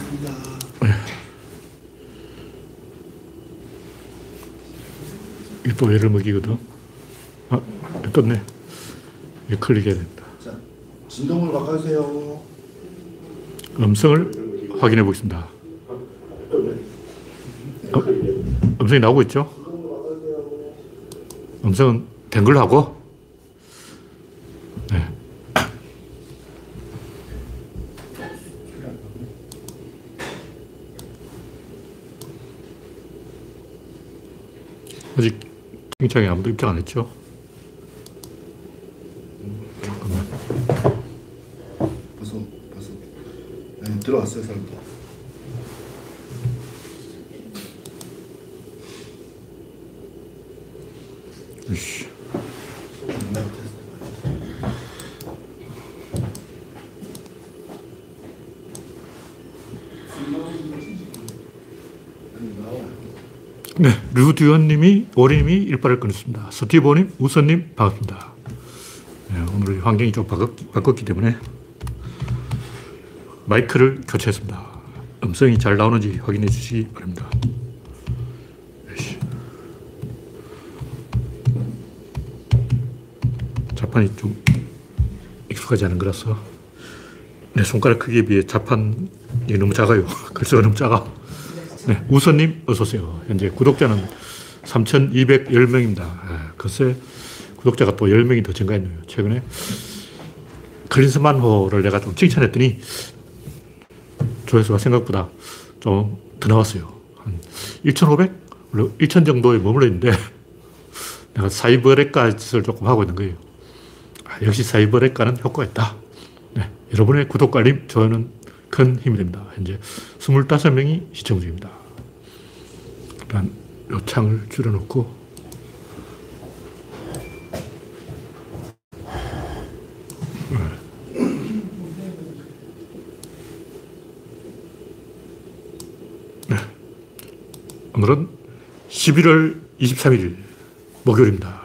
감사합니다. 이게 또 애를 먹이거든. 아, 떴네. 이 클릭해야 된다. 자, 진동을 바꿔주세요. 음성을 확인해 보겠습니다. 어, 음성이 나오고 있죠? 음성은 된 걸로 하고, 네. 아직 채팅창에 아무도 입장 안 했죠? 잠깐만. 벌써, 벌써. 네, 들어왔어요, 사람들. 이씨. 네, 됐어요. 아니, 나와요. 네, 류두현님이, 오리님이 일발을 끊었습니다. 스티브님, 우선님, 반갑습니다. 네, 오늘 환경이 좀 바꿨, 바꿨기 때문에 마이크를 교체했습니다. 음성이 잘 나오는지 확인해 주시기 바랍니다. 자판이 좀 익숙하지 않은 거라서 내 손가락 크기에 비해 자판이 너무 작아요. 글씨가 너무 작아. 네, 우선님 어서 오세요. 현재 구독자는 3,210명입니다. 아, 글쎄, 구독자가 또 10명이 더 증가했네요. 최근에 클린스만호를 내가 좀 칭찬했더니 조회수가 생각보다 좀 더 나왔어요. 한 1,500? 원래 1,000 정도에 머물러 있는데 내가 사이버렉가 짓을 조금 하고 있는 거예요. 아, 역시 사이버렉가는 효과가 있다. 네, 여러분의 구독과 알림, 좋아요는 큰 힘이 됩니다. 현재 25명이 시청 중입니다. 일단 요 창을 줄여놓고 네. 오늘은 11월 23일 목요일입니다.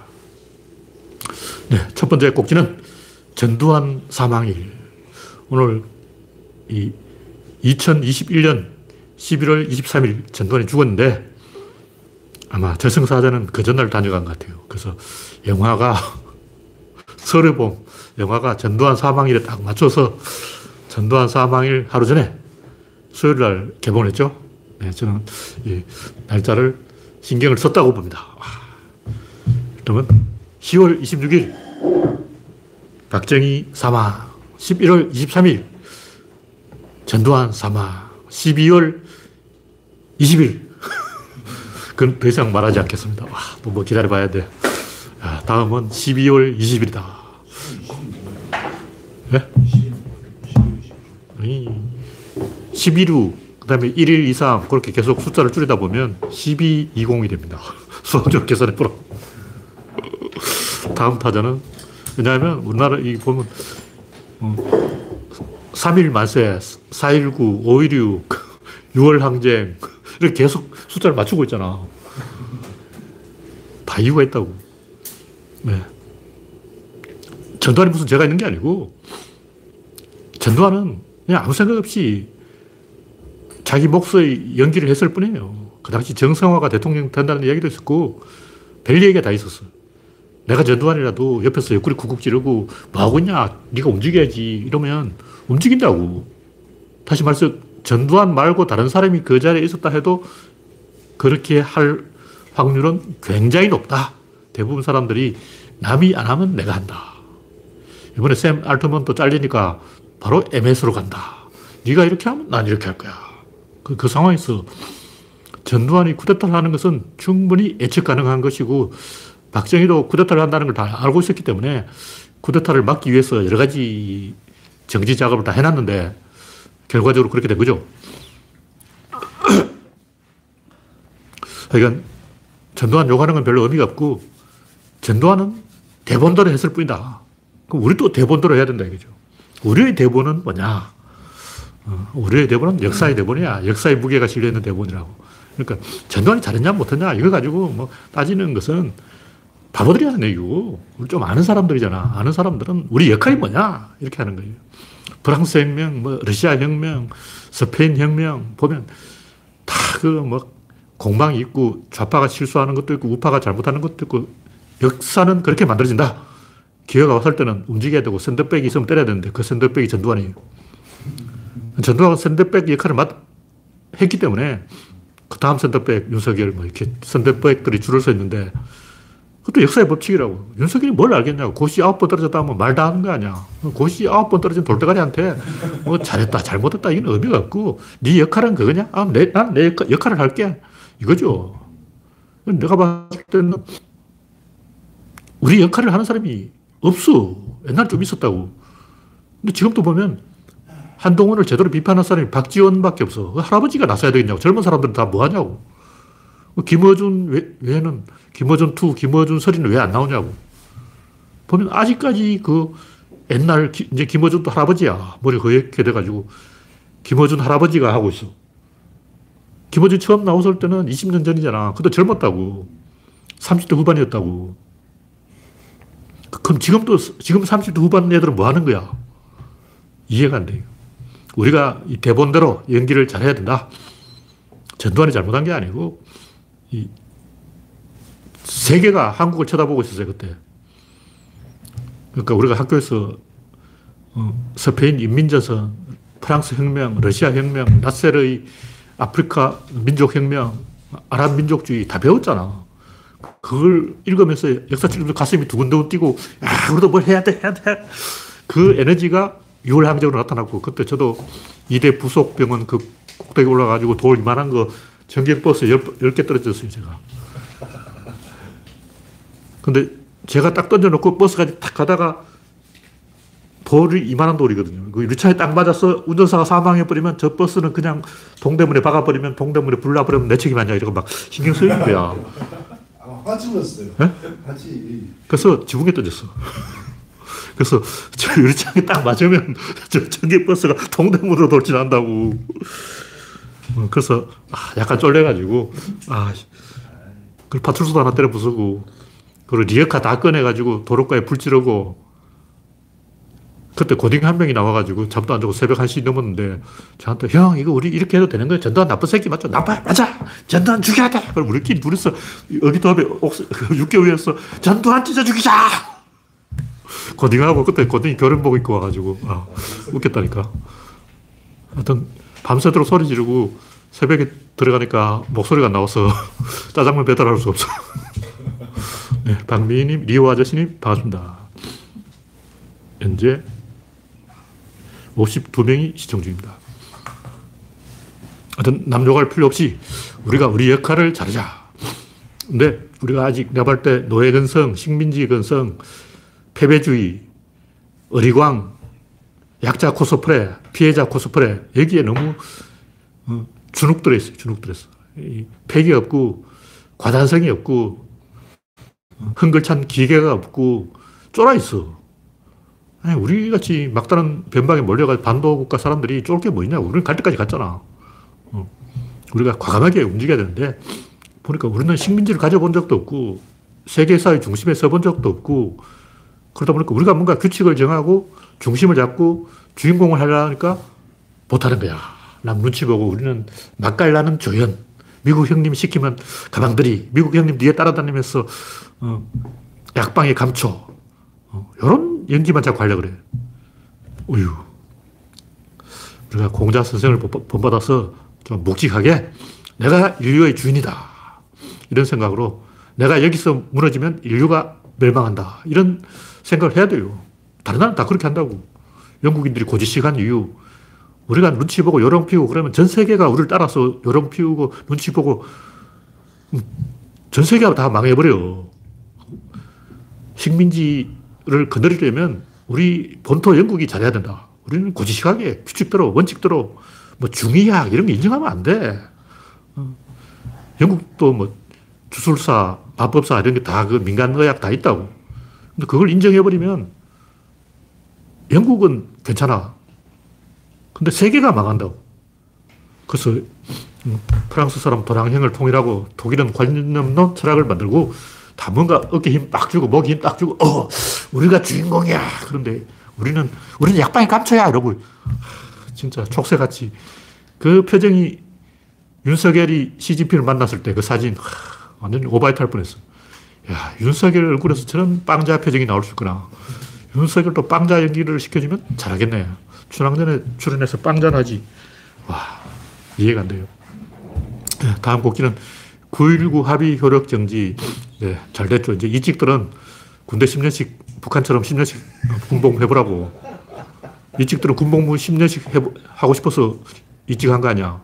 네, 첫 번째 꼭지는 전두환 사망일. 오늘 이 2021년 11월 23일 전두환이 죽었는데 아마 저승사자는 그 전날 다녀간 것 같아요. 그래서 영화가 서르봄 영화가 전두환 사망일에 딱 맞춰서 전두환 사망일 하루 전에 수요일 날 개봉을 했죠. 네, 저는 이 날짜를 신경을 썼다고 봅니다. 그러면 10월 26일 박정희 사망 11월 23일 전두환 사망 12월 20일 그건 더 이상 말하지 않겠습니다. 와, 또 뭐 기다려봐야 돼. 야, 다음은 12월 20일이다. 네? 아니, 11후, 그 다음에 1일 이상, 그렇게 계속 숫자를 줄이다 보면 1220이 됩니다. 수학적 계산해보라. 다음 타자는, 왜냐하면 우리나라 이 보면, 어, 3일 만세, 4.19, 5.16, 6월 항쟁, 이렇게 계속 숫자를 맞추고 있잖아. 다 이유가 있다고. 네. 전두환이 무슨 죄가 있는 게 아니고, 전두환은 그냥 아무 생각 없이 자기 몫의 연기를 했을 뿐이에요. 그 당시 정성화가 대통령 된다는 이야기도 있었고, 별 얘기가 다 있었어. 내가 전두환이라도 옆에서 옆구리 쿡쿡 찌르고, 뭐 하고 있냐? 네가 움직여야지. 이러면 움직인다고. 다시 말해서 전두환 말고 다른 사람이 그 자리에 있었다 해도 그렇게 할 확률은 굉장히 높다. 대부분 사람들이 남이 안 하면 내가 한다. 이번에 샘 알트먼도 잘리니까 바로 MS로 간다. 네가 이렇게 하면 난 이렇게 할 거야. 그, 그 상황에서 전두환이 쿠데타를 하는 것은 충분히 예측 가능한 것이고 박정희도 쿠데타를 한다는 걸 다 알고 있었기 때문에 쿠데타를 막기 위해서 여러 가지 정지 작업을 다 해놨는데 결과적으로 그렇게 된 거죠. 그러니까 전두환 욕하는 건 별로 의미가 없고 전두환은 대본대로 했을 뿐이다. 그럼 우리도 대본대로 해야 된다 이거죠. 우리의 대본은 뭐냐? 어, 우리의 대본은 역사의 대본이야. 역사의 무게가 실려 있는 대본이라고. 그러니까 전두환이 잘했냐 못했냐 이거 가지고 뭐 따지는 것은 바보들이 하는 얘기고 우리 좀 아는 사람들이잖아. 아는 사람들은 우리 역할이 뭐냐 이렇게 하는 거예요. 프랑스 혁명, 뭐 러시아 혁명, 스페인 혁명 보면 다 그 뭐 공방이 있고 좌파가 실수하는 것도 있고 우파가 잘못하는 것도 있고 역사는 그렇게 만들어진다. 기회가 왔을 때는 움직여야 되고 샌드백이 있으면 때려야 되는데 그 샌드백이 전두환이에요. 전두환은 샌드백 역할을 맡, 했기 때문에 그 다음 샌드백 윤석열 뭐 이렇게 샌드백들이 줄을 서 있는데 그것도 역사의 법칙이라고. 윤석열이 뭘 알겠냐고. 고시 아홉 번 떨어졌다 하면 말 다 하는 거 아니야. 고시 아홉 번 떨어진 돌대가리한테 뭐 잘했다, 잘못했다, 이건 의미가 없고, 네 역할은 그거냐? 아, 내, 난내 역할을 할게. 이거죠. 내가 봤을 때는 우리 역할을 하는 사람이 없어. 옛날 좀 있었다고. 근데 지금도 보면 한동훈을 제대로 비판한 사람이 박지원밖에 없어. 그 할아버지가 나서야 되겠냐고. 젊은 사람들은 다 뭐 하냐고. 김어준 외 에는 김어준 2, 김어준 3는 왜 안 나오냐고. 보면 아직까지 그 옛날 이제 김어준도 할아버지야. 머리 허옇게 돼가지고 김어준 할아버지가 하고 있어. 김어준 처음 나왔을 때는 20년 전이잖아. 그때 젊었다고. 30대 후반이었다고. 그럼 지금도, 지금 30대 후반 애들은 뭐 하는 거야? 이해가 안 돼요. 우리가 이 대본대로 연기를 잘해야 된다. 전두환이 잘못한 게 아니고, 이 세계가 한국을 쳐다보고 있었어요, 그때. 그러니까 우리가 학교에서 어, 스페인 인민전선, 프랑스 혁명, 러시아 혁명, 나세르의 아프리카 민족혁명, 아랍 민족주의 다 배웠잖아. 그걸 읽으면서 역사 책으면서 가슴이 두근두근 뛰고, 야, 우리도 뭘 해야 돼, 해야 돼. 그 에너지가 6월 항쟁으로 나타났고, 그때 저도 이대 부속병원 그 꼭대기 올라가지고 돌 이만한 거 전경버스 10개 떨어졌어요, 제가. 근데 제가 딱 던져놓고 버스까지 탁 가다가 돌이 이만한 돌이거든요. 그 유리차에 딱 맞아서 운전사가 사망해버리면 저 버스는 그냥 동대문에 박아버리면 동대문에 불나버리면 내 책임 아니야. 이러고 막 신경 쓰이는 거야. 아, 울었어요. 네? 같이. 그래서 지붕에 던졌어. 그래서 저 유리창에 딱 맞으면 저 전기버스가 동대문으로 돌진한다고. 어, 그래서 아, 약간 쫄려가지고 아, 그 파출소도 하나 때려 부수고 그리고 리어카 다 꺼내가지고 도로가에 불 지르고 그때 고딩 한 명이 나와가지고 잠도 안 자고 새벽 1시 넘었는데 저한테 형 이거 우리 이렇게 해도 되는 거야? 전두환 나쁜 새끼 맞죠? 나빠 맞아! 전두환 죽여야 돼! 그럼 우리끼리 둘이서 의기투합에 6개월이었어 전두환 찢어 죽이자! 고딩하고 그때 고딩이 교련복 입고 와가지고 아, 웃겼다니까 하여튼 밤새도록 소리 지르고 새벽에 들어가니까 목소리가 나와서 짜장면 배달할 수 없어 네, 박미희님, 리오 아저씨님 반갑습니다 현재 52명이 시청 중입니다. 하여튼 남욕할 필요 없이 우리가 우리 역할을 잘하자. 근데 우리가 아직 내가 볼 때 노예 근성, 식민지 근성, 패배주의, 어리광, 약자 코스프레, 피해자 코스프레, 여기에 너무 어, 주눅들어 있어요. 주눅들어 있어. 팩이 없고, 과단성이 없고, 흥글찬 기계가 없고, 쫄아 있어. 아니, 우리 같이 막다른 변방에 몰려가 반도 국가 사람들이 쫄 게 뭐 있냐고. 우리는 갈 때까지 갔잖아. 어. 우리가 과감하게 움직여야 되는데, 보니까 우리는 식민지를 가져본 적도 없고, 세계사의 중심에 서본 적도 없고, 그러다 보니까 우리가 뭔가 규칙을 정하고, 중심을 잡고, 주인공을 하려니까 못하는 거야. 남 눈치 보고 우리는 맛깔나는 조연. 미국 형님 시키면 가방들이, 미국 형님 뒤에 따라다니면서, 어, 약방에 감초. 어, 요런 연기만 자꾸 하려고 그래. 우유. 우리가 공자 선생을 본받아서 좀 묵직하게 내가 인류의 주인이다. 이런 생각으로 내가 여기서 무너지면 인류가 멸망한다. 이런 생각을 해야 돼요. 다른 나라는 다 그렇게 한다고. 영국인들이 고지식한 이유. 우리가 눈치 보고 요령 피우고 그러면 전 세계가 우리를 따라서 요령 피우고 눈치 보고 음, 전 세계가 다 망해버려. 식민지를 거느리려면 우리 본토 영국이 잘해야 된다. 우리는 고지식하게 규칙대로 원칙대로 뭐 중의학 이런 게 인정하면 안 돼. 어. 영국도 뭐 주술사, 마법사 이런 게 다 그 민간 의학 다 있다고. 근데 그걸 인정해버리면 영국은 괜찮아. 근데 세계가 망한다고. 그래서 음, 프랑스 사람 도량형을 통일하고 독일은 관념 없는 철학을 만들고 다 뭔가 어깨 힘 딱 주고 목에 힘 딱 주고 어 우리가 주인공이야. 그런데 우리는, 우리는 약방이 깜쳐야! 이러고, 진짜 촉새같이. 그 표정이 윤석열이 시진핑을 만났을 때 그 사진, 완전 오바이트 할 뻔했어. 야, 윤석열 얼굴에서 저런 빵자 표정이 나올 수 있구나. 윤석열도 빵자 연기를 시켜주면 잘하겠네. 춘왕전에 출연해서 빵자하지. 와, 이해가 안 돼요. 네, 다음 곡기는 9.19 합의 효력 정지. 네, 잘 됐죠. 이제 이직들은 군대 10년씩, 북한처럼 10년씩 군복무 해보라고. 이직들은 군복무 10년씩 해보, 하고 싶어서 이직한 거 아니야.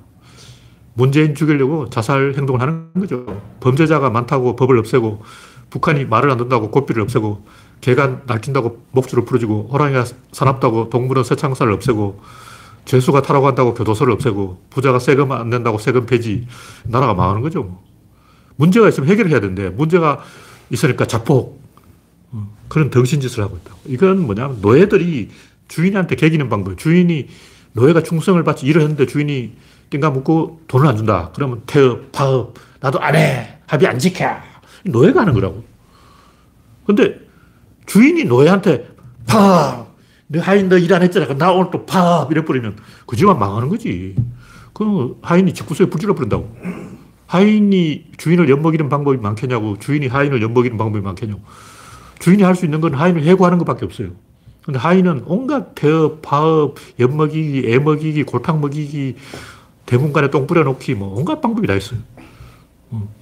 문재인 죽이려고 자살 행동을 하는 거죠. 범죄자가 많다고 법을 없애고, 북한이 말을 안 듣는다고 고삐를 없애고, 개가 날뛴다고 목줄을 풀어주고, 호랑이가 사납다고 동물원 새창살을 없애고, 죄수가 타러 간다고 교도소를 없애고, 부자가 세금 안 낸다고 세금 폐지, 나라가 망하는 거죠. 뭐. 문제가 있으면 해결해야 되는데, 문제가 있으니까 자폭. 어, 그런 덩신짓을 하고 있다고. 이건 뭐냐면, 노예들이 주인한테 개기는 방법. 주인이 노예가 충성을 받지 일을 했는데 주인이 띵가 묻고 돈을 안 준다. 그러면 태업, 파업, 나도 안 해. 합의 안 지켜. 노예가 하는 거라고. 근데 주인이 노예한테 파업, 너 하인 너 일 안 했잖아. 나 오늘 또 파업 이래버리면 그 집안 망하는 거지. 그럼 하인이 집구석에 불질러 버린다고. 하인이 주인을 엿먹이는 방법이 많겠냐고. 주인이 하인을 엿먹이는 방법이 많겠냐고. 주인이 할 수 있는 건 하인을 해고하는 것밖에 없어요. 근데 하인은 온갖 태업, 파업, 엿먹이기, 애먹이기, 골탕 먹이기, 대문간에 똥 뿌려놓기, 뭐, 온갖 방법이 다 있어요. 어.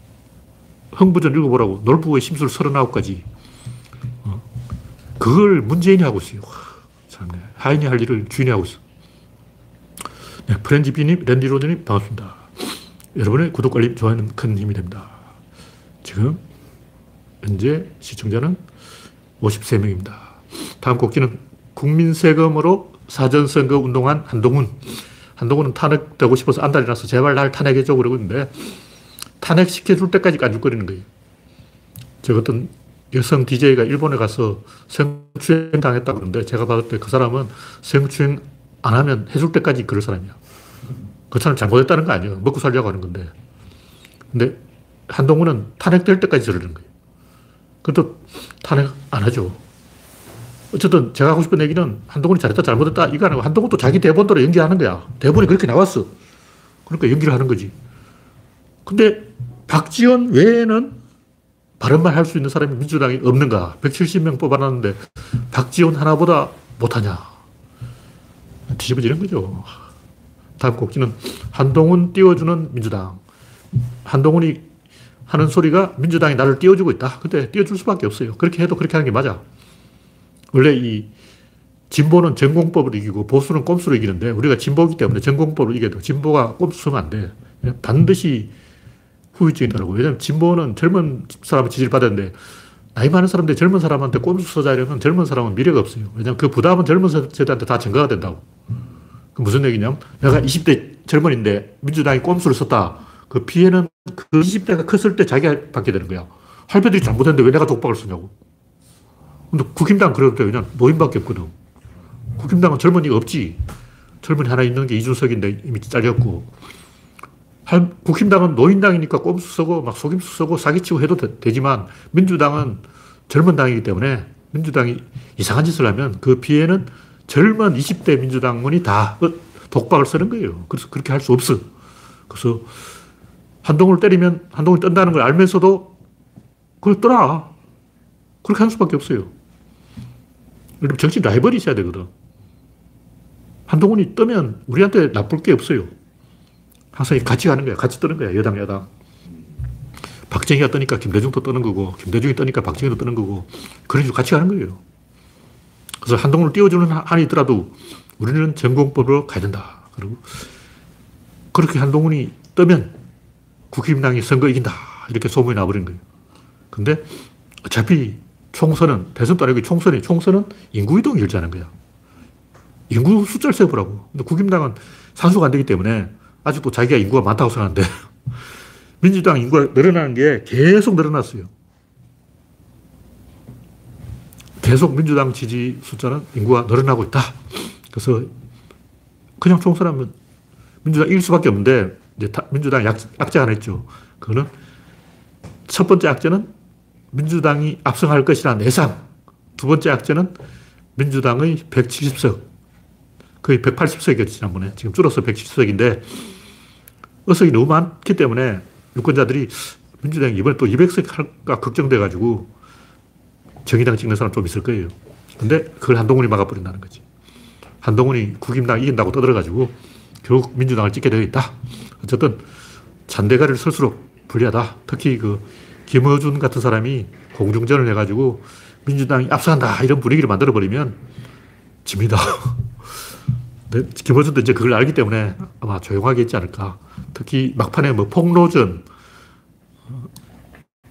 흥부전 읽어보라고. 놀부의 심술 39가지. 어. 그걸 문재인이 하고 있어요. 와, 참네. 하인이 할 일을 주인이 하고 있어. 네, 프렌지 비님, 랜디 로드님, 반갑습니다. 여러분의 구독, 알림, 좋아요는 큰 힘이 됩니다. 지금, 현재 시청자는 53명입니다. 다음 곡기는 국민 세금으로 사전선거 운동한 한동훈. 한동훈은 탄핵되고 싶어서 안달이 나서 제발 날 탄핵해줘 그러고 있는데 탄핵시켜줄 때까지 깐죽거리는 거예요. 저 어떤 여성 DJ가 일본에 가서 성추행 당했다 그러는데 제가 봤을 때 그 사람은 성추행 안 하면 해줄 때까지 그럴 사람이야. 그 사람 잘못했다는 거 아니에요. 먹고 살려고 하는 건데. 근데 한동훈은 탄핵될 때까지 저러는 거예요. 그래도 탄핵 안 하죠. 어쨌든 제가 하고 싶은 얘기는 한동훈이 잘했다 잘못했다 이거 아니고 한동훈도 자기 대본대로 연기하는 거야. 대본이 그렇게 나왔어. 그러니까 연기를 하는 거지. 근데 박지원 외에는 바른말 할 수 있는 사람이 민주당이 없는가? 170명 뽑아놨는데 박지원 하나보다 못하냐? 뒤집어지는 거죠. 다음 곡지는 한동훈 띄워주는 민주당. 한동훈이 하는 소리가 민주당이 나를 띄워주고 있다. 근데 띄워줄 수밖에 없어요. 그렇게 해도 그렇게 하는 게 맞아. 원래 이 진보는 전공법을 이기고 보수는 꼼수로 이기는데 우리가 진보기 때문에 전공법을 이겨도 진보가 꼼수 쓰면 안 돼. 반드시 후유증이 더라고. 왜냐면 진보는 젊은 사람을 지지를 받았는데 나이 많은 사람들 젊은 사람한테 꼼수 써자 이러면 젊은 사람은 미래가 없어요. 왜냐면 그 부담은 젊은 세대한테 다 전가가 된다고. 그 무슨 얘기냐면 내가 20대 젊은인데 민주당이 꼼수를 썼다. 그 피해는 그 20대가 컸을 때 자기가 받게 되는 거야. 할배들이 잘못했는데 왜 내가 독박을 쓰냐고. 근데 국힘당 그래도 돼. 왜냐 노인밖에 없거든. 국힘당은 젊은이가 없지. 젊은이 하나 있는 게 이준석인데 이미 잘렸고. 국힘당은 노인당이니까 꼼수 쓰고 막 속임수 쓰고 사기치고 해도 되, 지만 민주당은 젊은 당이기 때문에 민주당이 이상한 짓을 하면 그 피해는 젊은 20대 민주당원이 다 독박을 쓰는 거예요. 그래서 그렇게 할 수 없어. 그래서 한동을 때리면 한동을 뜬다는 걸 알면서도 그걸 떠나. 그렇게 할 수밖에 없어요. 정치 라이벌이 있어야 되거든. 한동훈이 뜨면 우리한테 나쁠 게 없어요. 항상 같이 가는 거야. 같이 뜨는 거야. 여당, 여당. 박정희가 뜨니까 김대중도 뜨는 거고, 김대중이 뜨니까 박정희도 뜨는 거고, 그런 식으로 같이 가는 거예요. 그래서 한동훈을 띄워주는 한이 있더라도 우리는 전공법으로 가야 된다. 그리고 그렇게 한동훈이 뜨면 국힘당이 선거 이긴다. 이렇게 소문이 나버린 거예요. 근데 어차피 총선은, 대선도 아니고 총선이, 총선은 인구이동이 일자는 거야. 인구 숫자를 세보라고. 근데 국임당은 산수가 안 되기 때문에 아직도 자기가 인구가 많다고 생각하는데 민주당 인구가 늘어나는 게 계속 늘어났어요. 계속 민주당 지지 숫자는 인구가 늘어나고 있다. 그래서 그냥 총선하면 민주당 이길 수밖에 없는데 이제 민주당 약, 악재 하나 있죠. 그거는 첫 번째 악재는 민주당이 압승할 것이라는 예상. 두 번째 악재는 민주당의 170석, 거의 180석이었지, 지난번에. 지금 줄어서 170석인데, 의석이 너무 많기 때문에 유권자들이 민주당이 이번에 또 200석 할까 걱정돼가지고 정의당 찍는 사람 좀 있을 거예요. 근데 그걸 한동훈이 막아버린다는 거지. 한동훈이 국임당 이긴다고 떠들어가지고 결국 민주당을 찍게 되어 있다. 어쨌든 잔대가리를 쓸수록 불리하다. 특히 그 김어준 같은 사람이 공중전을 해가지고 민주당이 앞서간다 이런 분위기를 만들어버리면 집니다. 근데 김어준도 이제 그걸 알기 때문에 아마 조용하게 있지 않을까. 특히 막판에 뭐 폭로전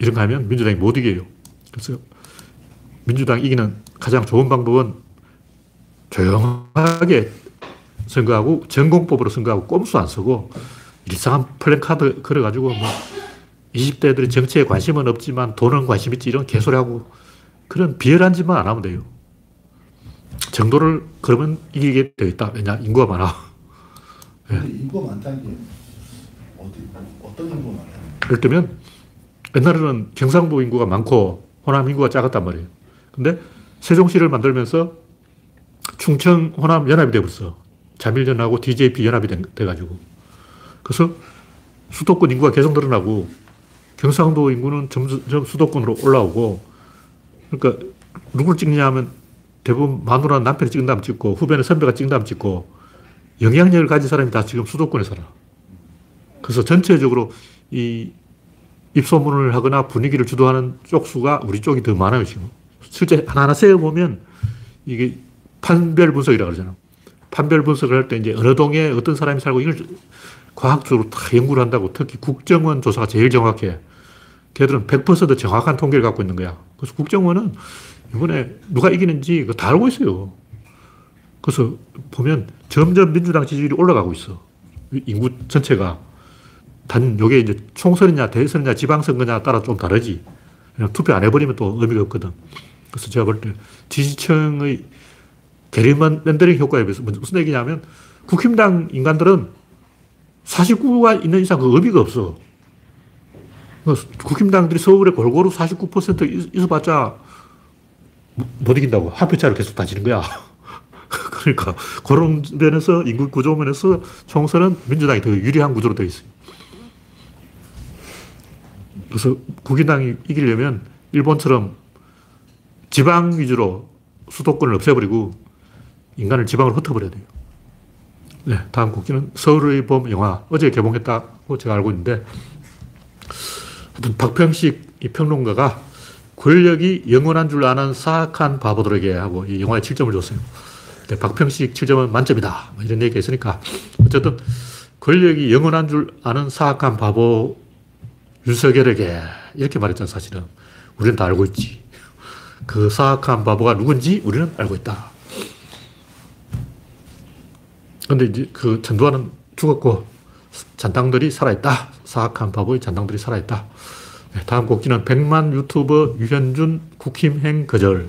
이런 거 하면 민주당이 못 이겨요. 그래서 민주당 이기는 가장 좋은 방법은 조용하게 선거하고 전공법으로 선거하고 꼼수 안 쓰고 일상한 플랜카드 걸어가지고 뭐 20대들이 정치에 관심은 없지만 돈은 관심 있지 이런 개소리하고 그런 비열한 짓만 안 하면 돼요. 정도를 그러면 이기게 되어 있다. 왜냐? 인구가 많아. 근데 인구가 많다는 게 어디 어떤 인구가 많아요? 예를 들면 옛날에는 경상도 인구가 많고 호남 인구가 작았단 말이에요. 근데 세종시를 만들면서 충청 호남 연합이 돼버렸어. 자밀연하고 DJP 연합이 돼- 돼가지고. 그래서 수도권 인구가 계속 늘어나고 경상도 인구는 점점 수도권으로 올라오고 그러니까 누굴 찍냐 하면 대부분 마누라 남편이 찍은 다음 찍고 후배는 선배가 찍은 다음 찍고 영향력을 가진 사람이 다 지금 수도권에 살아. 그래서 전체적으로 이 입소문을 하거나 분위기를 주도하는 쪽수가 우리 쪽이 더 많아요, 지금. 실제 하나하나 세어보면 이게 판별 분석이라고 그러잖아. 판별 분석을 할 때 이제 어느 동에 어떤 사람이 살고 이걸 과학적으로 다 연구를 한다고 특히 국정원 조사가 제일 정확해. 걔들은 100% 정확한 통계를 갖고 있는 거야. 그래서 국정원은 이번에 누가 이기는지 다 알고 있어요. 그래서 보면 점점 민주당 지지율이 올라가고 있어. 인구 전체가. 단, 요게 이제 총선이냐, 대선이냐, 지방선거냐 따라 좀 다르지. 그냥 투표 안 해버리면 또 의미가 없거든. 그래서 제가 볼 때 지지층의 게리먼 렌더링 효과에 비해서 무슨 얘기냐면 국힘당 인간들은 49가 있는 이상 그 의미가 없어. 그래서 국힘당들이 서울에 골고루 49% 있어봤자 못 이긴다고. 한 표차를 계속 다지는 거야. 그러니까 그런 면에서 인구 구조 면에서 총선은 민주당이 더 유리한 구조로 되어 있어요. 그래서 국민당이 이기려면 일본처럼 지방 위주로 수도권을 없애버리고 인간을 지방으로 흩어버려야 돼요. 네, 다음 곡기는 서울의 봄 영화 어제 개봉했다고 제가 알고 있는데 하여튼 박평식 이 평론가가 권력이 영원한 줄 아는 사악한 바보들에게 하고 이 영화에 7점을 줬어요. 네, 박평식 7점은 만점이다. 뭐 이런 얘기가 있으니까 어쨌든 권력이 영원한 줄 아는 사악한 바보 윤석열에게 이렇게 말했잖아 사실은 우리는 다 알고 있지 그 사악한 바보가 누군지 우리는 알고 있다 근데 이제 그 전두환은 죽었고 잔당들이 살아있다. 사악한 바보의 잔당들이 살아있다. 네, 다음 곡지는 백만 유튜버 유현준 국힘행 거절.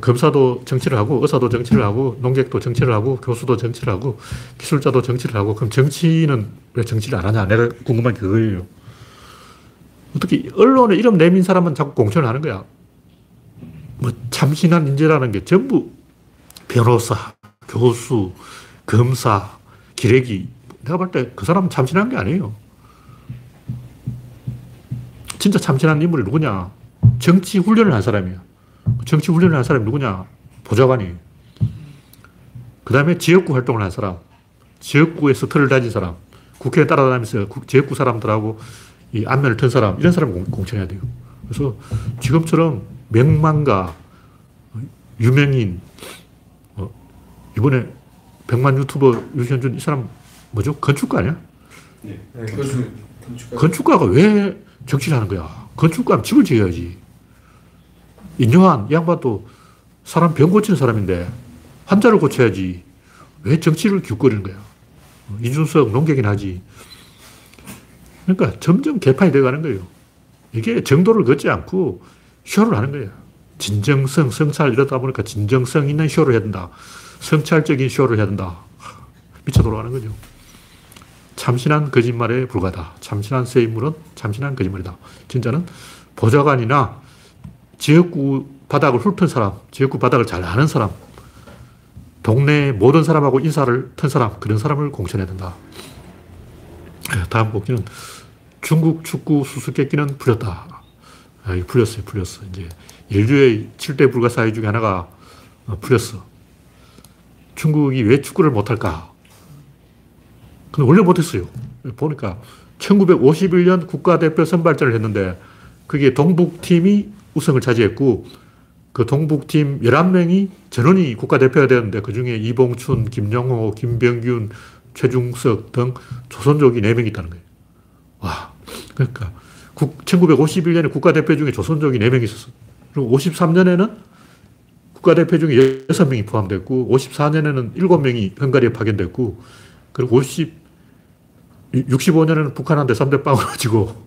검사도 정치를 하고 의사도 정치를 하고 농객도 정치를 하고 교수도 정치를 하고 기술자도 정치를 하고 그럼 정치인은 왜 정치를 안 하냐? 내가 궁금한 게 그거예요. 어떻게 언론에 이름 내민 사람은 자꾸 공천을 하는 거야. 뭐 참신한 인재라는 게 전부 변호사, 교수, 검사, 기레기. 내가 볼 때 그 사람은 참신한 게 아니에요. 진짜 참신한 인물이 누구냐? 정치 훈련을 한 사람이야. 정치 훈련을 한 사람이 누구냐? 보좌관이. 그 다음에 지역구 활동을 한 사람. 지역구에서 틀을 다진 사람. 국회에 따라다니면서 국- 지역구 사람들하고 이 안면을 튼 사람, 이런 사람을 공- 공천해야 돼요. 그래서 지금처럼 명망가, 유명인, 어, 이번에 백만 유튜버 유현준 이 사람 뭐죠? 건축가 아니야? 네, 그것은 건축가 건축가가 왜 정치를 하는 거야? 건축가는 집을 지어야지. 인요한, 이 양반도 사람 병 고치는 사람인데 환자를 고쳐야지. 왜 정치를 기웃거리는 거야? 어, 이준석 농객이나 하지. 그러니까 점점 개판이 되어 가는 거예요. 이게 정도를 걷지 않고 쇼를 하는 거예요. 진정성, 성찰 이러다 보니까 진정성 있는 쇼를 해야 된다. 성찰적인 쇼를 해야 된다. 미쳐 돌아가는 거죠. 참신한 거짓말에 불과하다. 참신한 새 인물은 참신한 거짓말이다. 진짜는 보좌관이나 지역구 바닥을 훑은 사람, 지역구 바닥을 잘 아는 사람, 동네 모든 사람하고 인사를 튼 사람, 그런 사람을 공천해야 된다. 네, 다음 곡기는 중국 축구 수수께끼는 풀렸다. 아, 풀렸어요, 풀렸어. 이제 인류의 7대 불가사의 중에 하나가 어, 풀렸어. 중국이 왜 축구를 못할까? 근데 원래 못했어요. 보니까 1951년 국가대표 선발전을 했는데 그게 동북팀이 우승을 차지했고 그 동북팀 11명이 전원이 국가대표가 되었는데 그 중에 이봉춘, 김영호, 김병균, 최중석 등 조선족이 4명 있다는 거예요. 와. 그러니까 1951년에 국가대표 중에 조선족이 4명 있었어. 그리고 53년에는 국가대표 중에 6명이 포함됐고 54년에는 7명이 헝가리에 파견됐고 그리고 50, 65년에는 북한한테 3대 빵을 지고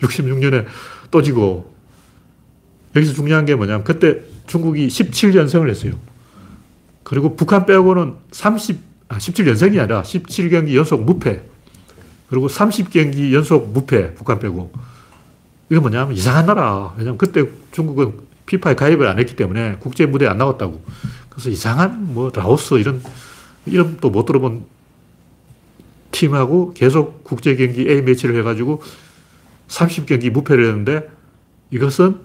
66년에 또 지고 여기서 중요한 게 뭐냐면 그때 중국이 17연승을 했어요. 그리고 북한 빼고는 30, 아, 17연승이 아니라 17경기 연속 무패. 그리고 30경기 연속 무패, 북한 빼고. 이거 뭐냐면 이상한 나라. 왜냐면 그때 중국은 피파에 가입을 안 했기 때문에 국제 무대에 안 나왔다고. 그래서 이상한 뭐 라오스 이런 이름도 못 들어본 팀하고 계속 국제 경기 A 매치를 해가지고 30경기 무패를 했는데 이것은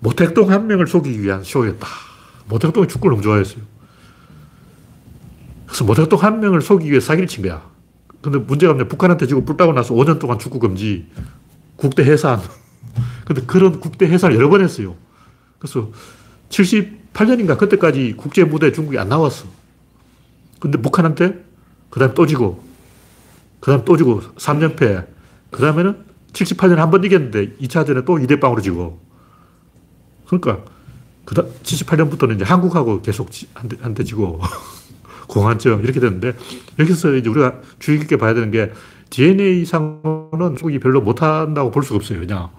모택동 한 명을 속이기 위한 쇼였다. 모택동이 축구를 너무 좋아했어요. 그래서 모택동 한 명을 속이기 위해 사기를 친 거야. 근데 문제가 뭐냐. 북한한테 지금 불 따고 나서 5년 동안 축구 금지, 국대 해산. 근데 그런 국대 해산을 여러 번 했어요. 그래서 78년인가 그때까지 국제 무대에 중국이 안 나왔어. 근데 북한한테 그 다음에 또 지고, 그 다음에 또 지고, 3연패. 그 다음에는 78년에 한 번 이겼는데 2차전에 또 2대0으로 지고. 그러니까, 그다 78년부터는 이제 한국하고 계속 한 대, 한대 지고, 공안점 이렇게 됐는데, 여기서 이제 우리가 주의 깊게 봐야 되는 게, DNA상으로는 중국이 별로 못한다고 볼 수가 없어요. 그냥.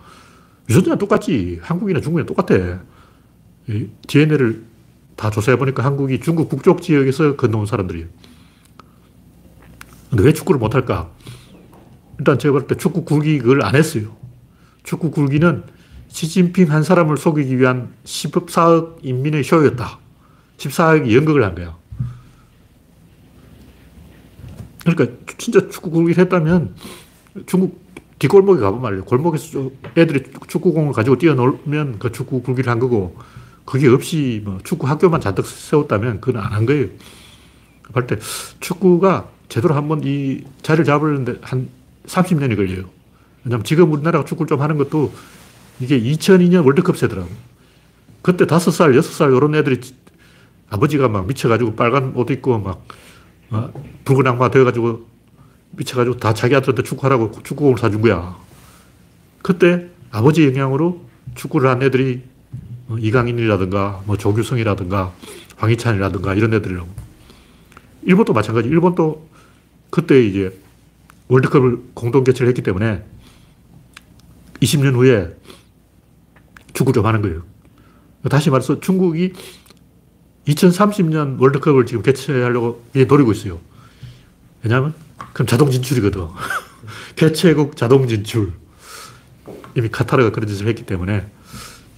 유전자는 똑같지. 한국이나 중국이나 똑같아. DNA를 다 조사해보니까 한국이 중국 북쪽 지역에서 건너온 사람들이에요. 근데 왜 축구를 못할까? 일단 제가 볼 때 축구 굴기 그걸 안 했어요. 축구 굴기는 시진핑 한 사람을 속이기 위한 14억 인민의 쇼였다. 14억이 연극을 한 거야. 그러니까 진짜 축구 굴기를 했다면 중국 뒷골목에 가보면 말이에요. 골목에서 애들이 축구공을 가지고 뛰어놀면 그 축구 굴기를 한 거고 그게 없이 뭐 축구 학교만 잔뜩 세웠다면 그건 안 한 거예요. 그럴 때 축구가 제대로 한번 이 자리를 잡으려는데 한 30년이 걸려요. 왜냐면 지금 우리나라가 축구를 좀 하는 것도 이게 2002년 월드컵 세더라고. 그때 5살, 6살 이런 애들이 아버지가 막 미쳐가지고 빨간 옷 입고 막 어? 붉은 악마 되어가지고 미쳐가지고 다 자기 아들한테 축구하라고 축구공을 사준 거야. 그때 아버지 영향으로 축구를 한 애들이 어, 이강인이라든가 뭐 조규성이라든가 황희찬이라든가 이런 애들이라고. 일본도 마찬가지. 일본도 그때 이제 월드컵을 공동 개최를 했기 때문에 20년 후에 축구 좀 하는 거예요. 다시 말해서 중국이 2030년 월드컵을 지금 개최하려고 노리고 있어요. 왜냐하면 그럼 자동 진출이거든. 개최국 자동 진출. 이미 카타르가 그런 짓을 했기 때문에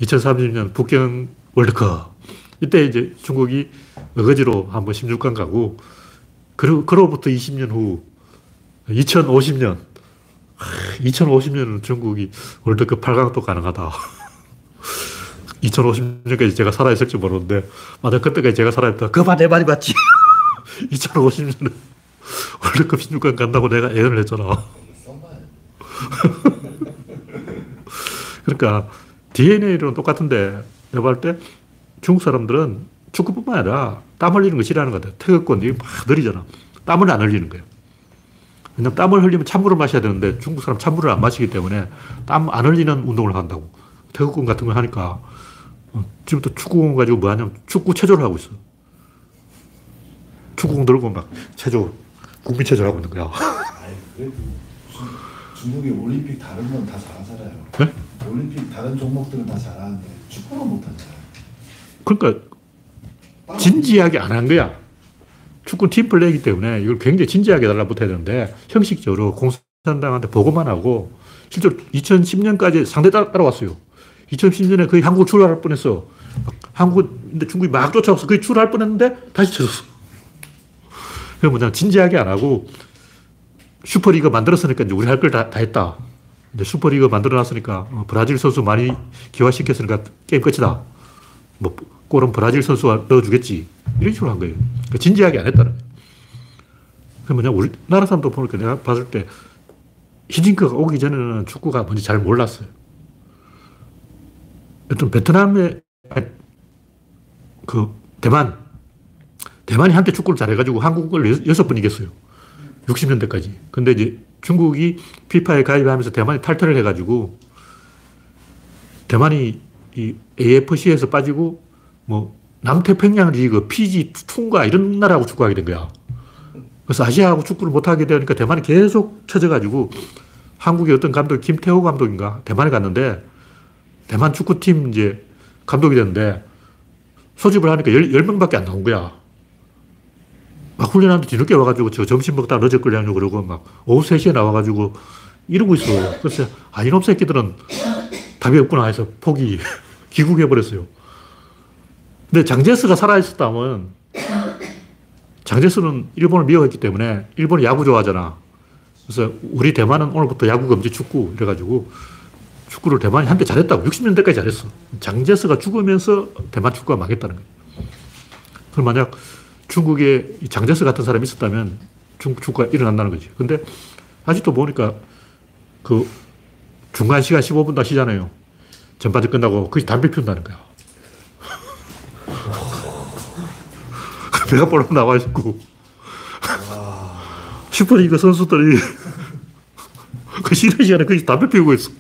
2030년 북경 월드컵. 이때 이제 중국이 어거지로 한번 16강 가고, 그리고, 그로부터 20년 후, 2050년. 2050년은 중국이 월드컵 8강도 가능하다. 2050년까지 제가 살아있을지 모르는데, 맞아, 그때까지 제가 살아있다. 그만 내 말이 맞지. 2050년은 월드컵 16강 간다고 내가 예언을 했잖아. 그러니까 DNA로는 똑같은데 내가 볼 때 중국 사람들은 축구뿐만 아니라 땀 흘리는 거 싫어하는 것 같아. 태극권이 막 느리잖아. 땀을 안 흘리는 거예요. 왜냐면 땀을 흘리면 찬물을 마셔야 되는데 중국 사람 찬물을 안 마시기 때문에 땀 안 흘리는 운동을 한다고. 태극권 같은 걸 하니까 어, 지금부터 축구공 가지고 뭐 하냐면 축구 체조를 하고 있어. 축구공 들고 막 체조, 국민 체조를 하고 있는 거야. 아니, 그래도 무슨 중국이 올림픽 다른 건 다 잘하잖아요. 네? 올림픽 다른 종목들은 다 잘하는데 축구는 못하잖아요. 그러니까 진지하게 안 한 거야. 축구 팀 플레이기 때문에 이걸 굉장히 진지하게 달라붙어야 되는데 형식적으로 공산당한테 보고만 하고 실제로 2010년까지 상대 따라, 따라왔어요. 2010년에 거의 한국 출발할 뻔했어. 막 한국인데 중국이 막 쫓아와서 거의 출할 뻔했는데 다시 쳐졌어. 그 뭐냐, 진지하게 안 하고 슈퍼리그 만들었으니까 이제 우리 할 걸 다, 다 했다. 이제 슈퍼리그 만들어 놨으니까 어, 브라질 선수 많이 기화시켰으니까 게임 끝이다. 뭐, 골은 브라질 선수가 넣어주겠지. 이런 식으로 한 거예요. 그러니까 진지하게 안 했다는 거예요. 그 뭐냐, 우리나라 사람도 보니까 내가 봤을 때 히딩크가 오기 전에는 축구가 뭔지 잘 몰랐어요. 어떤 베트남의 그 대만, 대만이 한때 축구를 잘해가지고 한국을 여섯 번 이겼어요. 60년대까지. 근데 이제 중국이 피파에 가입하면서 대만이 탈퇴를 해가지고 대만이 이 AFC에서 빠지고 뭐 남태평양 리그, 피지, 퉁가 이런 나라하고 축구하게 된 거야. 그래서 아시아하고 축구를 못하게 되니까 대만이 계속 쳐져가지고 한국의 어떤 감독, 김태호 감독인가 대만에 갔는데 대만 축구팀 이제 감독이 됐는데 소집을 하니까 10, 10명밖에 안 나온 거야. 막 훈련하는데 뒤늦게 와가지고 저 점심 먹다가 늦어 끌려고 그러고 막 오후 3시에 나와가지고 이러고 있어. 그래서 아, 이놈 새끼들은 답이 없구나 해서 포기, 귀국해버렸어요. 근데 장제스가 살아있었다면 장제스는 일본을 미워했기 때문에 일본이 야구 좋아하잖아. 그래서 우리 대만은 오늘부터 야구 금지 축구 이래가지고 축구를 대만이 한때 잘했다고. 60년대까지 잘했어. 장제스가 죽으면서 대만 축구가 망했다는 거예요. 그럼 만약 중국에 장제스 같은 사람이 있었다면 중국 축구가 일어난다는 거지. 근데 아직도 보니까 그 중간 시간 15분 다 쉬잖아요. 전반전 끝나고 거기 담배 피운다는 거야. 배가 볼록 나와 있고. 슈퍼리그 선수들이 그 쉬는 시간에 거기 담배 피우고 있어.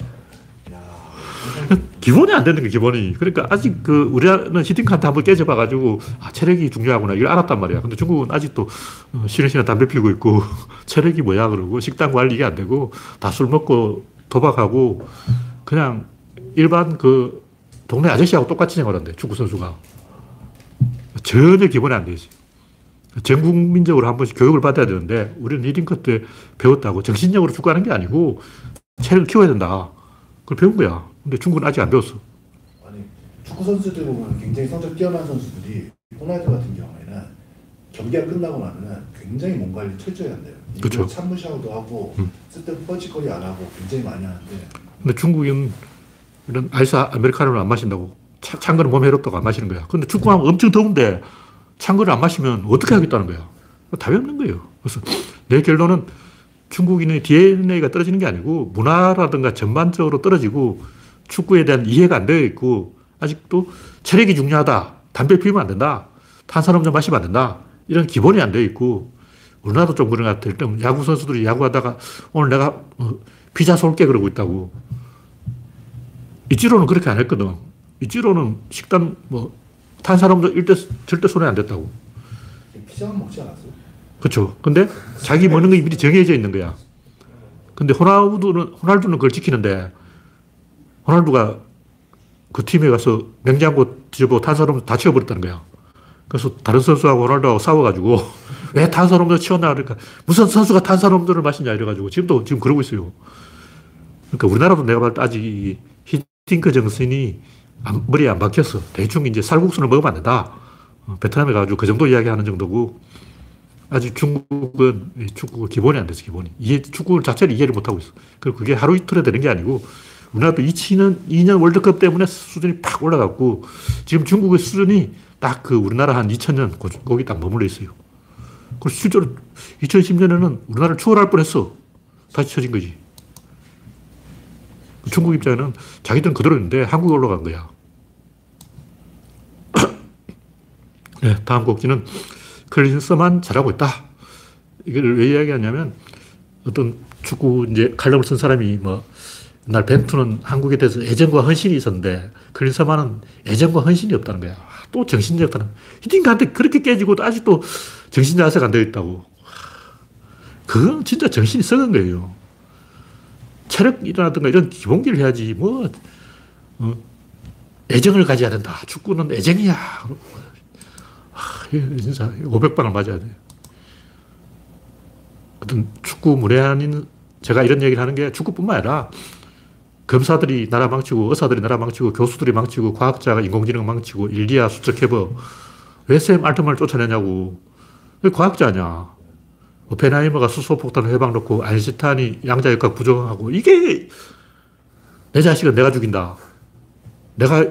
기본이 안 되는 거야, 기본이. 그러니까 아직 그, 우리는 히딩크한테 한번 깨져봐가지고, 아, 체력이 중요하구나. 이걸 알았단 말이야. 근데 중국은 아직도 어, 쉬는 시간 담배 피우고 있고, 체력이 뭐야, 그러고, 식단 관리 이게 안 되고, 다 술 먹고 도박하고, 그냥 일반 그, 동네 아저씨하고 똑같이 생활한대, 축구 선수가. 전혀 기본이 안 되지. 전 국민적으로 한 번씩 교육을 받아야 되는데, 우리는 히딩크 때 배웠다고 정신력으로 축구하는 게 아니고, 체력을 키워야 된다. 그걸 배운 거야. 근데 중국은 아직 안 배웠어. 아니 축구 선수들 보면 굉장히 성적 뛰어난 선수들이 호날두 같은 경우에는 경기가 끝나고 나면은 굉장히 몸 관리 철저히 한대요. 그쵸. 찬물 샤워도 하고 음. 쓸데없는 뻘짓거리 안 하고 굉장히 많이 하는데 근데 중국은 이런 아이스 아메리카노를 안 마신다고. 차, 찬 거는 몸에 해롭다고 안 마시는 거야. 근데 축구하면 엄청 더운데 찬 거를 안 마시면 어떻게 하겠다는 거야. 답이 없는 거예요. 그래서 내 결론은 중국인의 DNA가 떨어지는 게 아니고 문화라든가 전반적으로 떨어지고 축구에 대한 이해가 안 되어 있고 아직도 체력이 중요하다. 담배 피우면 안 된다. 탄산음료 마시면 안 된다. 이런 기본이 안 되어 있고 우리나라도 좀 그런 것 같아요. 일단 야구 선수들이 야구하다가 오늘 내가 어, 피자 쏠게 그러고 있다고. 이찌로는 그렇게 안 했거든. 이찌로는 식단 뭐 탄산음료 일대 절대 손에 안 댔다고. 피자만 먹지 않았어요? 그렇죠. 근데 자기 먹는 게 미리 정해져 있는 거야. 근데 호날두는 호날두는 그걸 지키는데 호날두가 그 팀에 가서 냉장고 뒤져보고 탄산음료 다 치워버렸다는 거야. 그래서 다른 선수하고 호날두하고 싸워가지고 왜 탄산음료 치웠나 그러니까 무슨 선수가 탄산음료를 마시냐 이래가지고 지금도 지금 그러고 있어요. 그러니까 우리나라도 내가 봤을 때 아직 이 히팅크 정신이 안- 머리에 안 박혔어. 대충 이제 살국수는 먹으면 안 된다. 어, 베트남에 가가지고 그 정도 이야기하는 정도고 아직 중국은 이 축구가 기본이 안 돼서 기본이. 이해, 축구 자체를 이해를 못 하고 있어. 그리고 그게 하루 이틀에 되는 게 아니고 우리나라도 2002년 2년 월드컵 때문에 수준이 팍 올라갔고 지금 중국의 수준이 딱 그 우리나라 한 2000년 거기 딱 머물러 있어요. 그래서 실제로 2010년에는 우리나라를 추월할 뻔했어. 다시 쳐진 거지. 중국 입장에는 자기들은 그대로 있는데 한국에 올라간 거야. 네, 다음 곡지는 클린스만 잘하고 있다. 이걸 왜 이야기하냐면 어떤 축구 이제 칼럼을 쓴 사람이 뭐 옛날 벤투는 한국에 대해서 애정과 헌신이 있었는데 클린스만은 애정과 헌신이 없다는 거야. 또 정신이 없다는. 히딩크한테 그렇게 깨지고도 아직도 정신 자세가 안 되어 있다고. 그건 진짜 정신이 썩은 거예요. 체력이라든가 이런 기본기를 해야지 뭐 어, 애정을 가져야 된다. 축구는 애정이야. 아, 이거 진짜 500방을 맞아야 돼. 어떤 축구 문외한인 제가 이런 얘기를 하는 게 축구뿐만 아니라 검사들이 나라 망치고, 의사들이 나라 망치고, 교수들이 망치고, 과학자가 인공지능 망치고, 일리아 수적 해버. 왜샘 알트만을 쫓아내냐고. 왜 과학자냐. 오펜하이머가 수소폭탄 회방 놓고, 아인슈타인이 양자역학 부정하고, 이게 내 자식은 내가 죽인다. 내가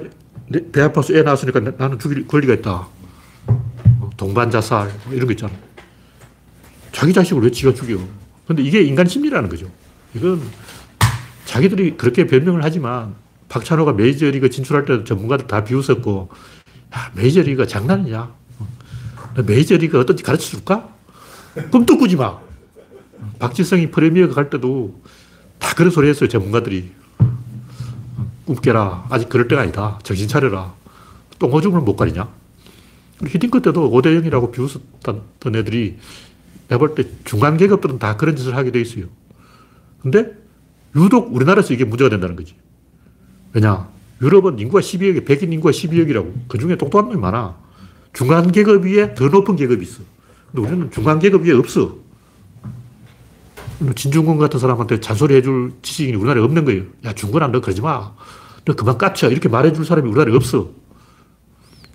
내- 배 아파서 애 낳았으니까 나- 나는 죽일 권리가 있다. 어, 동반자살, 뭐 이런 거 있잖아. 자기 자식을 왜 지가 죽여? 근데 이게 인간 심리라는 거죠. 이건 자기들이 그렇게 변명을 하지만 박찬호가 메이저리그 진출할 때 전문가들 다 비웃었고, 야, 메이저리그 장난이냐? 어, 너 메이저리그 어떤지 가르쳐 줄까? 꿈도 꾸지 마. 어, 박지성이 프리미어가 갈 때도 다 그런 소리 했어요, 전문가들이. 어, 꿈깨라. 아직 그럴 때가 아니다. 정신 차려라. 똥오줌을 못 가리냐? 히딩크 때도 5대 0이라고 비웃었던 애들이 내가 볼 때 중간 계급들은 다 그런 짓을 하게 돼 있어요. 근데 유독 우리나라에서 이게 문제가 된다는 거지. 왜냐? 유럽은 인구가 12억이, 백인 인구가 12억이라고. 그 중에 똑똑한 놈이 많아. 중간 계급 위에 더 높은 계급이 있어. 근데 우리는 중간 계급 위에 없어. 진중권 같은 사람한테 잔소리 해줄 지식인이 우리나라에 없는 거예요. 야, 중권아, 너 그러지 마. 너 그만 까쳐. 이렇게 말해줄 사람이 우리나라에 없어.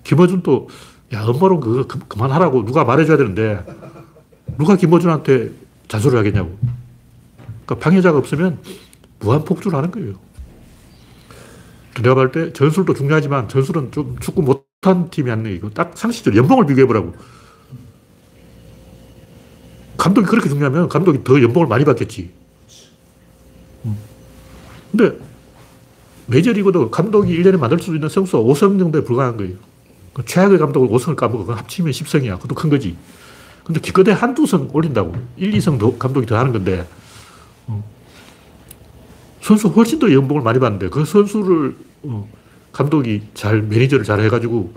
김어준도, 야, 엄마는 그거 그- 그만하라고 누가 말해줘야 되는데, 누가 김어준한테 잔소리를 하겠냐고. 그러니까 방해자가 없으면 무한 폭주를 하는 거예요. 내가 볼 때 전술도 중요하지만 전술은 좀 축구 못한 팀이 하는 얘기고 딱 상식적으로 연봉을 비교해보라고. 감독이 그렇게 중요하면 감독이 더 연봉을 많이 받겠지. 음. 근데 메이저리그도 감독이 1년에 만들 수 있는 선수가 5성 정도에 불과한 거예요. 그 최악의 감독을 5성을 까먹어. 합치면 10성이야. 그것도 큰 거지. 근데 기껏해 한두 성 올린다고. 1, 2성 더 감독이 더 하는 건데, 어. 선수 훨씬 더 연봉을 많이 받는데, 그 선수를, 어, 감독이 잘, 매니저를 잘 해가지고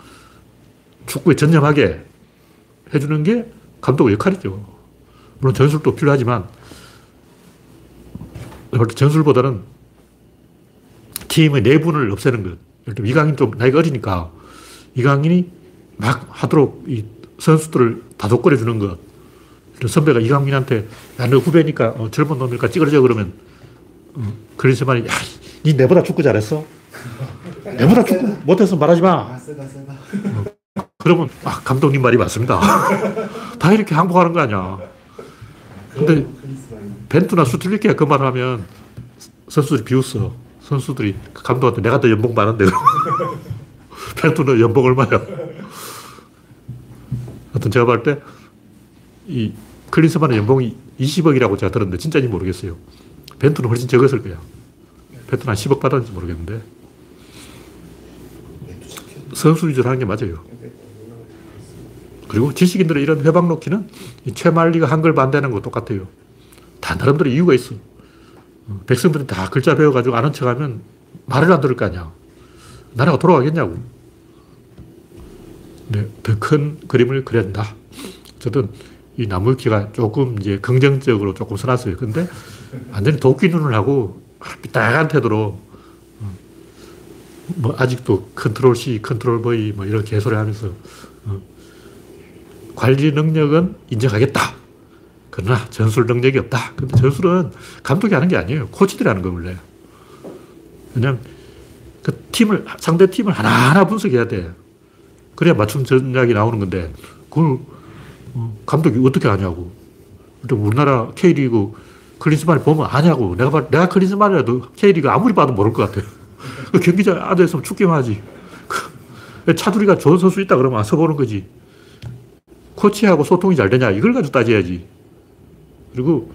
축구에 전념하게 해주는 게 감독의 역할이죠. 물론 전술도 필요하지만, 전술보다는 팀의 내분을 없애는 것. 예를 들면 이강인 좀 나이가 어리니까 이강인이 막 하도록 이 선수들을 다독거려 주는 것. 선배가 이강민한테 야, 너 후배니까 어, 젊은 놈이니까 찌그러져 그러면 어, 클린스만이 야, 니 내보다 축구 잘했어? 내보다 축구 못해서 말하지 마. 쓰가. 그러면 아, 감독님 말이 맞습니다. 다 이렇게 항복하는 거 아니야. 근데 벤투나 수틀리케가 그 말을 하면 선수들이 비웃어. 선수들이 감독한테 내가 더 연봉 많은데. 벤투는 연봉 얼마야? 하여튼 제가 볼 때 이 클린스만의 연봉이 20억이라고 제가 들었는데 진짜인지 모르겠어요. 벤투는 훨씬 적었을 거야. 벤투는 한 10억 받았는지 모르겠는데 선수 위주로 하는 게 맞아요. 그리고 지식인들의 이런 회방 놓기는 이 최말리가 한글 반대하는 거 똑같아요. 다 나름대로 이유가 있어. 어, 백성들이 다 글자 배워가지고 아는 척 하면 말을 안 들을 거 아니야. 나라가 돌아가겠냐고. 네, 더 큰 그림을 된다. 어쨌든 이 나무위키가 조금 이제 긍정적으로 조금 써놨어요. 근데 완전히 도끼 눈을 하고 삐딱한 태도로 어, 뭐 아직도 컨트롤 C, 컨트롤 V 뭐 이런 개소리 하면서 어, 관리 능력은 인정하겠다. 그러나 전술 능력이 없다. 근데 전술은 감독이 하는 게 아니에요. 코치들이 하는 거 원래. 그냥 그 팀을 상대 팀을 하나하나 분석해야 돼. 그래야 맞춤 전략이 나오는 건데 그걸 어, 감독이 어떻게. 근데 우리나라 K리그 클린스만을 보면 아냐고. 내가 봐, 내가 클린스만이라도 K리그 아무리 봐도 모를 것 같아. 그 경기장 안에 있으면 죽기만 하지. 그 차두리가 좋은 선수 있다 그러면 와서 보는 거지. 코치하고 소통이 잘 되냐 이걸 가지고 따져야지. 그리고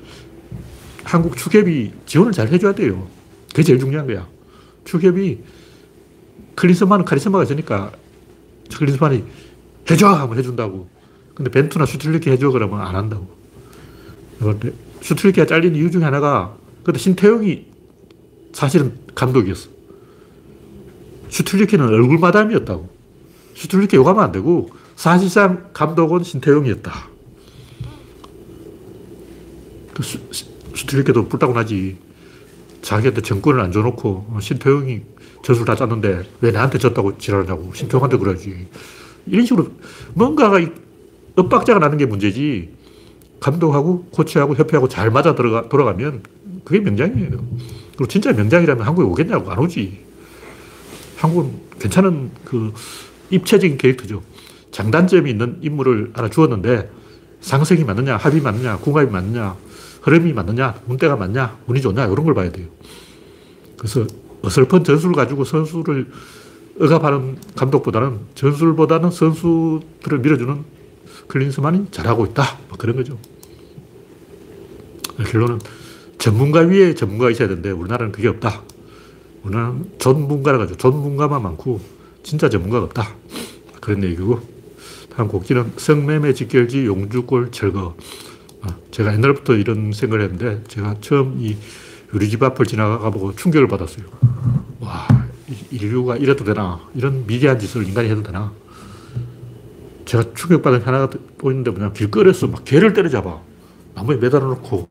한국 축협이 지원을 잘 해줘야 돼요. 그게 제일 중요한 거야. 축협이 클린스만은 카리스마가 있으니까 클린스만이 해줘 하면 해준다고. 근데 벤투나 슈틸리케 해줘 그러면 안 한다고. 슈틸리케가 잘린 이유 중에 하나가 근데 신태용이 사실은 감독이었어. 슈틸리케는 얼굴 마담이었다고. 슈틸리케 욕하면 안 되고 사실상 감독은 신태용이었다. 그 슈, 슈틸리케도 뿔따고 나지. 자기한테 정권을 안 줘놓고 어, 신태용이 저술 다 짰는데 왜 나한테 졌다고 지랄하냐고. 신태용한테 그러지. 이런 식으로 뭔가가 엇박자가 나는 게 문제지. 감독하고 코치하고 협회하고 잘 맞아 들어가, 돌아가면 그게 명장이에요. 그리고 진짜 명작이라면 한국에 오겠냐고 안 오지. 한국은 괜찮은 그 입체적인 캐릭터죠. 장단점이 있는 인물을 하나 주었는데 상승이 맞느냐, 합이 맞느냐, 궁합이 맞느냐, 흐름이 맞느냐, 문대가 맞냐, 운이 좋냐, 이런 걸 봐야 돼요. 그래서 어설픈 전술을 가지고 선수를 억압하는 감독보다는 전술보다는 선수들을 밀어주는 클린스만이 잘하고 있다. 뭐 그런 거죠. 결론은 전문가 위에 전문가가 있어야 되는데 우리나라는 그게 없다. 우리나라는 전문가라 가지고 전문가만 많고 진짜 전문가가 없다. 그런 얘기고 다음 곡지는 성매매 직결지 용주골 철거. 아, 제가 옛날부터 이런 생각을 했는데 제가 처음 이 우리 집 앞을 지나가 보고 충격을 받았어요. 와, 이- 인류가 이래도 되나? 이런 미개한 짓을 인간이 해도 되나? 제가 충격받은 게 하나가 보이는데 뭐냐 길거리에서 막 개를 때려잡아. 나무에 매달아 놓고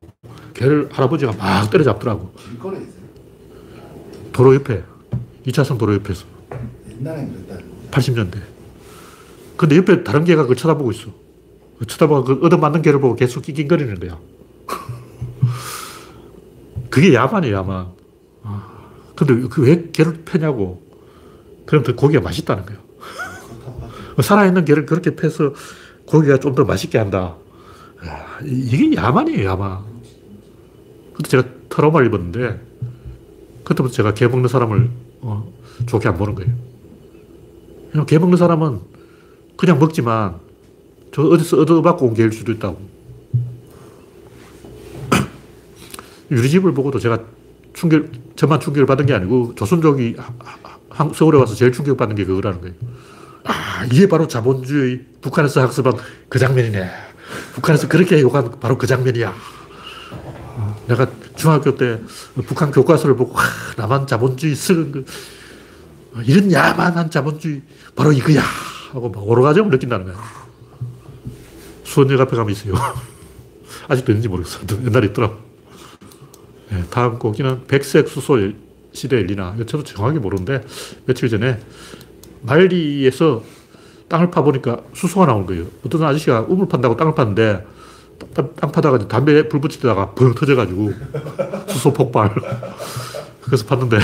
개를 할아버지가 막 때려잡더라고. 길거리에 있어요. 도로 옆에. 2차선 도로 옆에서. 옛날엔 그랬다. 80년대. 근데 옆에 다른 개가 그걸 쳐다보고 있어. 그 쳐다보고 그 얻어맞는 개를 보고 계속 낑낑거리는 거야. 그게 야만이에요, 야만. 아, 근데 그왜 개를 패냐고. 그럼 더 고기가 맛있다는 거예요. 살아있는 개를 그렇게 패서 고기가 좀 더 맛있게 한다. 이게 야만이에요, 야만. 그때 제가 트라우마를 입었는데, 그때부터 제가 개 먹는 사람을 어, 좋게 안 보는 거예요. 개 먹는 사람은 그냥 먹지만 저 어디서 얻어맞고 온 개일 수도 있다고. 유리집을 보고도 제가 충격, 저만 충격을 받은 게 아니고 조선족이 서울에 와서 제일 충격받는 게 그거라는 거예요. 아, 이게 바로 자본주의 북한에서 학습한 그 장면이네. 북한에서 그렇게 욕한 바로 그 장면이야. 어, 내가 중학교 때 북한 교과서를 보고 와, 나만 자본주의 쓰는 그 어, 이런 야만한 자본주의 바로 이거야 하고 막 오르가즘을 느낀다는 거야. 수원역 앞에 가면 있어요. 아직도 있는지 모르겠어. 옛날에 있더라고. 네, 다음 곡기는 백색 수소 시대 엘리나. 이거 저도 정확히 모르는데 며칠 전에 말리에서 땅을 파보니까 수소가 나온 거예요. 어떤 아저씨가 우물 판다고 땅을 팠는데 땅, 땅 파다가 담배에 불 붙이다가 벙 터져가지고 수소 폭발. 그래서 팠는데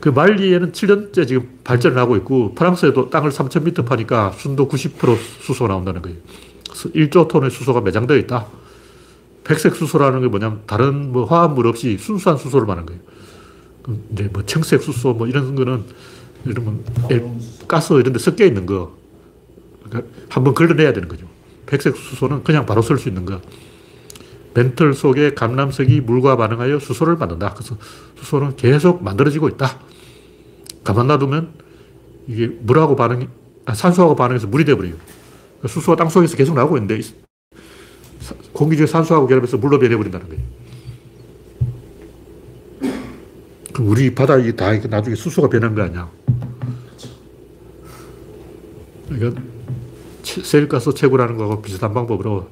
그 말리에는 7년째 지금 발전을 하고 있고 프랑스에도 땅을 3,000m 파니까 순도 90% 수소가 나온다는 거예요. 그래서 1조 톤의 수소가 매장되어 있다. 백색 수소라는 게 뭐냐면 다른 뭐 화합물 없이 순수한 수소를 말하는 거예요. 이제 뭐 청색 수소 뭐 이런 거는 이러면 엘- 가스 이런 데 섞여 있는 거. 그러니까 한번 걸러내야 되는 거죠. 백색 수소는 그냥 바로 쓸 수 있는 거. 멘틀 속에 감람석이 물과 반응하여 수소를 만든다. 그래서 수소는 계속 만들어지고 있다. 가만 놔두면 이게 물하고 반응이, 아, 산소하고 반응해서 물이 돼버려요. 그러니까 수소가 땅 속에서 계속 나오고 있는데 공기 중에 산소하고 결합해서 물로 변해버린다는 거예요. 우리 바다에 다 나중에 수소가 변한 거 아니야? 채- 세일가스 채굴하는 거하고 비슷한 방법으로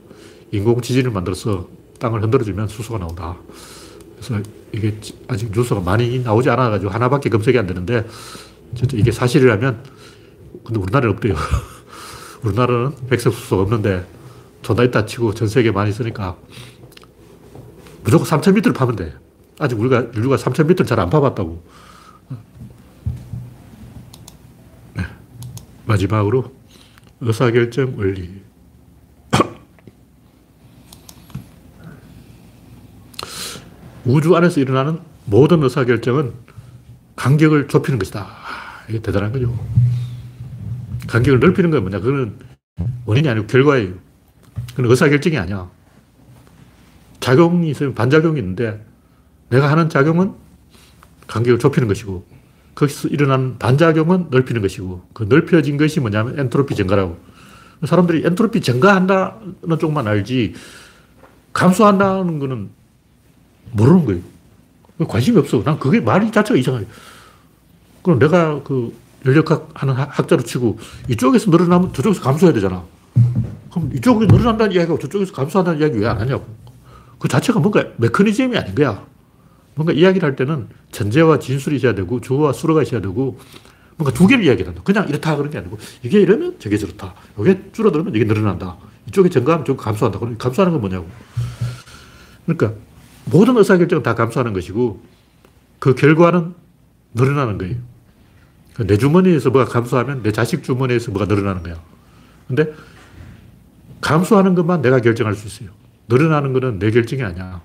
인공 지진을 만들어서 땅을 흔들어주면 수소가 나온다. 그래서 이게 지- 아직 뉴스가 많이 나오지 않아가지고 하나밖에 검색이 안 되는데 진짜 이게 사실이라면 근데 우리나라는 없대요. 우리나라는 백색 수소가 없는데 존나 있다 치고 전 세계 많이 쓰니까 무조건 3,000m를 파면 돼. 아직 우리가 인류가 3,000m를 잘 안 파봤다고. 마지막으로 의사결정 원리. 우주 안에서 일어나는 모든 의사결정은 간격을 좁히는 것이다. 아, 이게 대단한 거죠. 간격을 넓히는 건 뭐냐? 그거는 원인이 아니고 결과예요. 그건 의사결정이 아니야. 작용이 있으면 반작용이 있는데 내가 하는 작용은 간격을 좁히는 것이고 거기서 일어나는 반작용은 넓히는 것이고 그 넓혀진 것이 뭐냐면 엔트로피 증가라고. 사람들이 엔트로피 증가한다는 쪽만 알지 감소한다는 거는 모르는 거예요. 관심이 없어. 난 그게 말이 자체가 이상해요. 그럼 내가 그 연력학 하는 학- 학자로 치고 이쪽에서 늘어나면 저쪽에서 감소해야 되잖아. 그럼 이쪽이 늘어난다는 이야기가 저쪽에서 감소한다는 이야기 왜 안 하냐고. 그 자체가 뭔가 메커니즘이 아닌 거야. 뭔가 이야기를 할 때는 전제와 진술이 있어야 되고 주어와 수어가 있어야 되고 뭔가 두 개를 이야기한다. 그냥 이렇다 그런 게 아니고 이게 이러면 저게 저렇다. 이게 줄어들면 이게 늘어난다. 이쪽이 증가하면 저거 감소한다. 그럼 감소하는 건 뭐냐고. 그러니까 모든 의사결정은 다 감수하는 것이고 그 결과는 늘어나는 거예요. 내 주머니에서 뭐가 감수하면 내 자식 주머니에서 뭐가 늘어나는 거야. 근데 감수하는 것만 내가 결정할 수 있어요. 늘어나는 것은 내 결정이 아니야.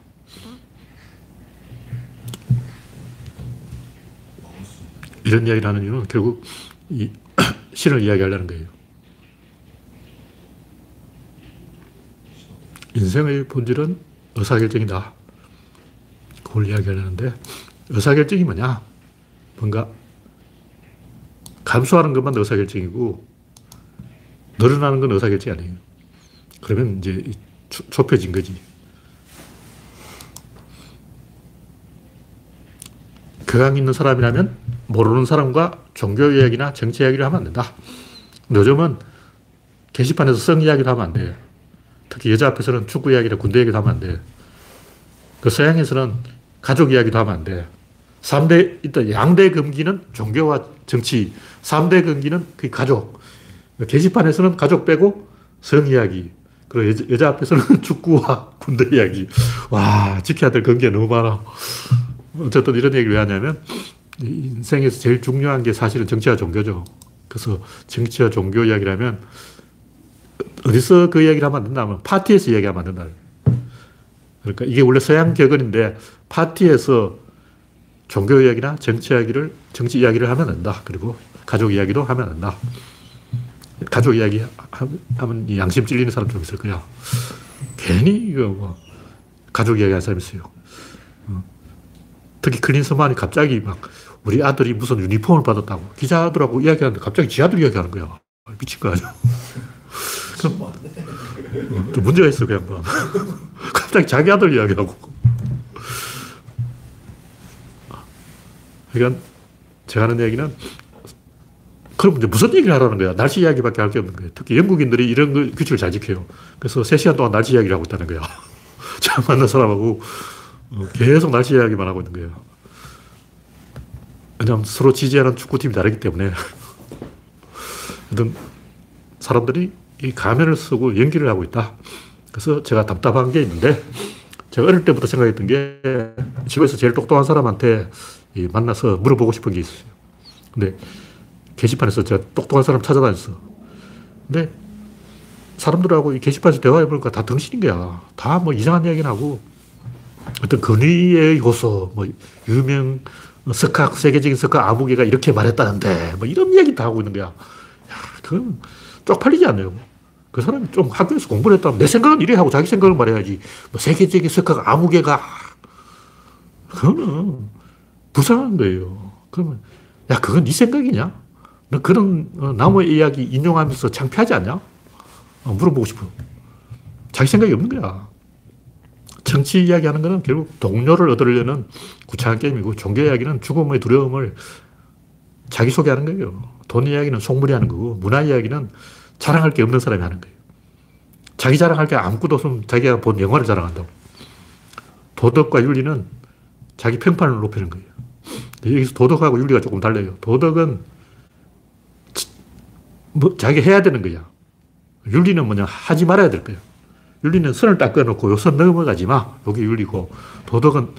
이런 이야기를 하는 이유는 결국 이 신을 이야기하려는 거예요. 인생의 본질은 의사결정이다. 그걸 이야기하려는데 의사결정이 뭐냐? 뭔가 감수하는 것만 의사결정이고 늘어나는 건 의사결정이 아니에요. 그러면 이제 좁혀진 거지. 교양 있는 사람이라면 모르는 사람과 종교 이야기나 정치 이야기를 하면 안 된다. 요즘은 게시판에서 성 이야기를 하면 안 돼. 특히 여자 앞에서는 축구 이야기나 군대 이야기도 하면 안 돼. 그 서양에서는 가족 이야기도 하면 안 돼. 3대, 일단 양대 금기는 종교와 정치, 3대 금기는 그 가족. 게시판에서는 가족 빼고 성 이야기. 그리고 여자, 여자 앞에서는 축구와 군대 이야기. 와, 지켜야 될 금기가 너무 많아. 어쨌든 이런 얘기를 왜 하냐면, 인생에서 제일 중요한 게 사실은 정치와 종교죠. 그래서 정치와 종교 이야기라면, 어디서 그 이야기를 하면 안 된다면, 파티에서 이야기하면 안 된다. 그러니까 이게 원래 서양 격언인데, 파티에서 종교 이야기나 정치 이야기를, 정치 이야기를 하면 안 된다. 그리고 가족 이야기도 하면 안 된다. 가족 이야기 하면 양심 찔리는 사람 좀 있을 거야. 괜히 이거 뭐, 가족 이야기 하는 사람 있어요. 어. 특히 클린스만이 갑자기 막 우리 아들이 무슨 유니폼을 받았다고 기자들하고 이야기하는데 갑자기 지 아들 이야기하는 거야. 미친 거 아니야. 좀 문제가 있어, 그냥 뭐. 갑자기 자기 아들 이야기하고. 그러니까 제가 하는 얘기는 그럼 이제 무슨 얘기를 하라는 거야? 날씨 이야기밖에 할 게 없는 거예요. 특히 영국인들이 이런 거, 규칙을 잘 지켜요. 그래서 3시간 동안 날씨 이야기를 하고 있다는 거야. 제가 만난 사람하고 어, 계속 날씨 이야기만 하고 있는 거예요. 왜냐하면 서로 지지하는 축구팀이 다르기 때문에. 하여튼 사람들이 이 가면을 쓰고 연기를 하고 있다. 그래서 제가 답답한 게 있는데 제가 어릴 때부터 생각했던 게 집에서 제일 똑똑한 사람한테 만나서 물어보고 싶은 게 있어요. 근데 게시판에서 제가 똑똑한 사람 찾아다녔어. 근데 사람들하고 이 게시판에서 대화해보니까 다 덩신인 거야. 다 뭐 이상한 이야기는 하고 어떤 근위의 요소, 뭐 유명 석학, 세계적인 석학 아무개가 이렇게 말했다는데 뭐 이런 얘기 다 하고 있는 거야. 야, 그건 쪽팔리지 않아요. 그 사람이 좀 학교에서 공부를 했다면 내 생각은 이래 하고 자기 생각을 말해야지. 뭐 세계적인 석학 아무개가 그거는 불쌍한 거예요. 그러면 야 그건 네 생각이냐? 너 그런 어, 나무의 이야기 인용하면서 창피하지 않냐? 어, 물어보고 싶어. 자기 생각이 없는 거야. 정치 이야기 하는 거는 결국 동료를 얻으려는 구차한 게임이고 종교 이야기는 죽음의 두려움을 자기소개하는 거예요. 돈 이야기는 속물이 하는 거고 문화 이야기는 자랑할 게 없는 사람이 하는 거예요. 자기 자랑할 게 아무것도 없으면 자기가 본 영화를 자랑한다고. 도덕과 윤리는 자기 평판을 높이는 거예요. 여기서 도덕하고 윤리가 조금 달라요. 도덕은 뭐 자기 해야 되는 거야. 윤리는 뭐냐 하지 말아야 될 거야. 윤리는 선을 딱 꺼놓고 요 선 넘어가지 마. 여기 윤리고 도덕은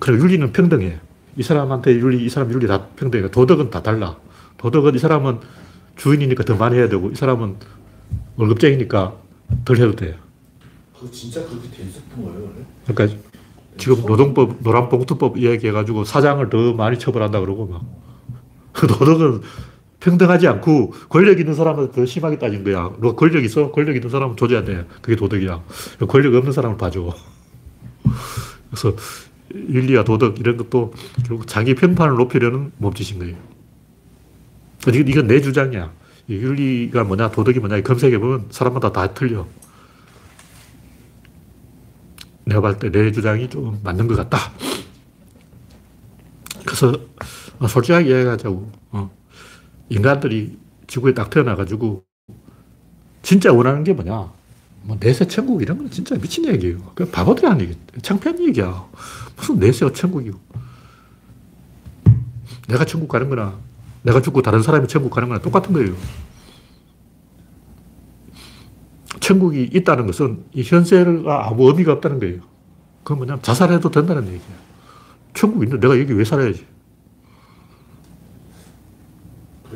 그래 윤리는 평등해. 이 사람한테 윤리, 이 사람 윤리 다 평등해. 도덕은 다 달라. 도덕은 이 사람은 주인이니까 더 많이 해야 되고 이 사람은 월급쟁이니까 덜 해도 돼. 그 진짜 그렇게 돼 있었던 거예요, 원래? 그러니까 지금 노동법, 노란봉투법 이야기해가지고 사장을 더 많이 처벌한다 그러고 막. 도덕은 평등하지 않고 권력 있는 사람은 더 심하게 따진 거야. 너 권력 있어? 권력 있는 사람은 조져야 돼. 그게 도덕이야. 권력 없는 사람을 봐줘. 그래서 윤리와 도덕 이런 것도 결국 자기 평판을 높이려는 몸짓인 거예요. 이건 내 주장이야. 윤리가 뭐냐, 도덕이 뭐냐, 검색해보면 사람마다 다 틀려. 내가 봤을 때 내 주장이 좀 맞는 것 같다. 그래서 솔직하게 이야기하자고. 어. 인간들이 지구에 딱 태어나가지고 진짜 원하는 게 뭐냐? 뭐 내세 천국 이런 건 진짜 미친 얘기예요. 그 바보들이 하는 얘기, 창피한 얘기야. 무슨 내세와 천국이고. 내가 천국 가는 거나 내가 죽고 다른 사람이 천국 가는 거나 똑같은 거예요. 천국이 있다는 것은 이 현세가 아무 의미가 없다는 거예요. 그건 뭐냐면 자살해도 된다는 얘기야. 천국 있는데 내가 여기 왜 살아야지?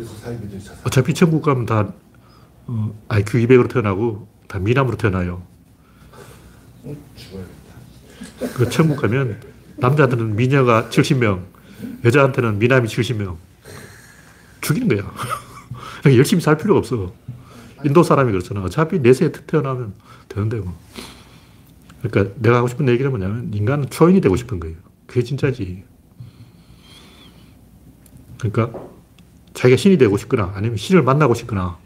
그래서 사회민주주의 자살. 어차피 천국 가면 다 어, IQ 200으로 태어나고 다 미남으로 태어나요. 응, 죽어야겠다. 그 천국 가면 남자들은 미녀가 70명, 여자한테는 미남이 70명. 죽이는 거야. 열심히 살 필요가 없어. 인도 사람이 그렇잖아. 어차피 내세에 태어나면 되는데 뭐. 그러니까 내가 하고 싶은 얘기는 뭐냐면 인간은 초인이 되고 싶은 거예요. 그게 진짜지. 그러니까 자기가 신이 되고 싶거나 아니면 신을 만나고 싶거나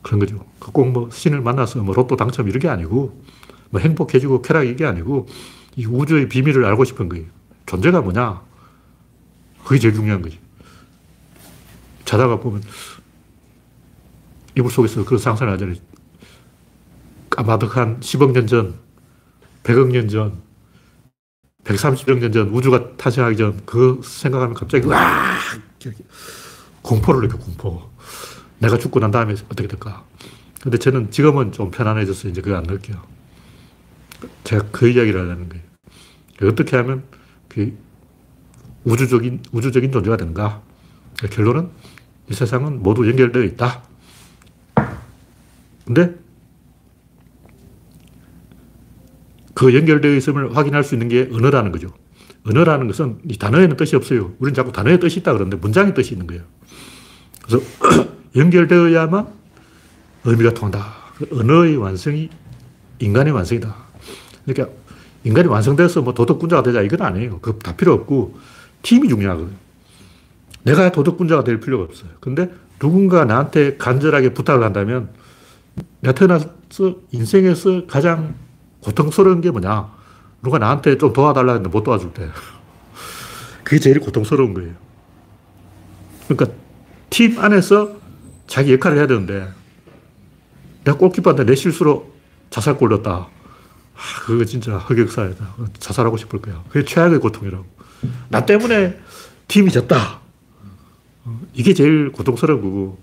그런 거죠. 꼭 뭐 신을 만나서 뭐 로또 당첨 이런 게 아니고 뭐 행복해지고 쾌락 이게 아니고 이 우주의 비밀을 알고 싶은 거예요. 존재가 뭐냐? 그게 제일 중요한 거지. 자다가 보면 이불 속에서 그런 상상을 하잖아요. 까마득한 10억 년 전, 100억 년 전, 130억 년 전, 우주가 탄생하기 전, 그거 생각하면 갑자기, 와! 공포를 느껴, 공포. 내가 죽고 난 다음에 어떻게 될까? 근데 저는 지금은 좀 편안해졌어요. 이제 그거 안 느껴요. 제가 그 이야기를 하려는 거예요. 어떻게 하면 그 우주적인, 우주적인 존재가 되는가? 결론은 이 세상은 모두 연결되어 있다. 근데 그 연결되어 있음을 확인할 수 있는 게 언어라는 거죠. 언어라는 것은 이 단어에는 뜻이 없어요. 우리는 자꾸 단어에 뜻이 있다 그러는데 문장에 뜻이 있는 거예요. 그래서 연결되어야만 의미가 통한다. 언어의 완성이 인간의 완성이다. 그러니까 인간이 완성돼서 뭐 도덕군자가 되자 이건 아니에요. 그거 다 필요 없고 팀이 중요하거든요. 내가 도덕군자가 될 필요가 없어요. 근데 누군가 나한테 간절하게 부탁을 한다면 내가 태어나서 인생에서 가장 고통스러운 게 뭐냐? 누가 나한테 좀 도와달라 했는데 못 도와줄 때. 그게 제일 고통스러운 거예요. 그러니까 팀 안에서 자기 역할을 해야 되는데 내가 골키퍼한테 내 실수로 자살골 넣었다. 아, 그거 진짜 흑역사이다. 자살하고 싶을 거야. 그게 최악의 고통이라고. 나 때문에 팀이 졌다. 어, 이게 제일 고통스러운 거고.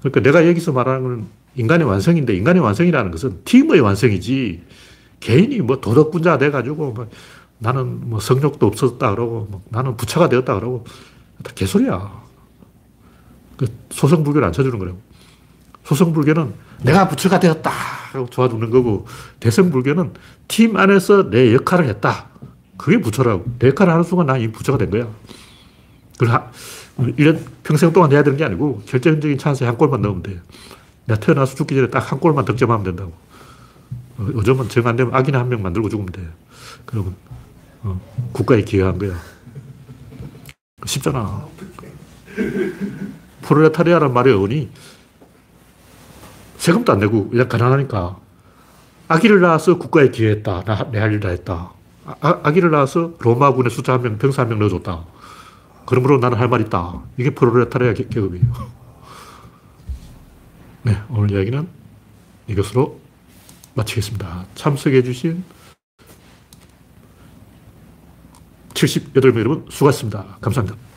그러니까 내가 여기서 말하는 건 인간의 완성인데 인간의 완성이라는 것은 팀의 완성이지 개인이 뭐 도덕군자 돼가지고 뭐 나는 뭐 성욕도 없었다 그러고 뭐 나는 부처가 되었다 그러고 다 개소리야. 그 소성불교를 안 쳐주는 거라고. 소성불교는 내가 부처가 되었다 하고 도와주는 거고 대성불교는 팀 안에서 내 역할을 했다. 그게 부처라고. 내 역할을 하는 순간 난 이 부처가 된 거야. 그걸 1년 평생 동안 해야 되는 게 아니고 결정적인 찬스에 한 골만 넣으면 돼. 내가 태어나서 죽기 전에 딱 한 골만 득점하면 된다고. 어, 요즘은 정 안 되면 악인 한 명 만들고 죽으면 돼. 그러면 어, 국가에 기여한 거야. 쉽잖아. 프롤레타리아란 말의 어원이 세금도 안 내고 그냥 가난하니까 아기를 낳아서 국가에 기여했다. 내할 일 다 했다. 아, 아기를 낳아서 로마군에 숫자 한 명, 병사 한 명 넣어줬다. 그러므로 나는 할 말 있다. 이게 프롤레타리아 계급이에요. 네, 오늘 이야기는 이것으로 마치겠습니다. 참석해 주신 78명 여러분 수고하셨습니다. 감사합니다.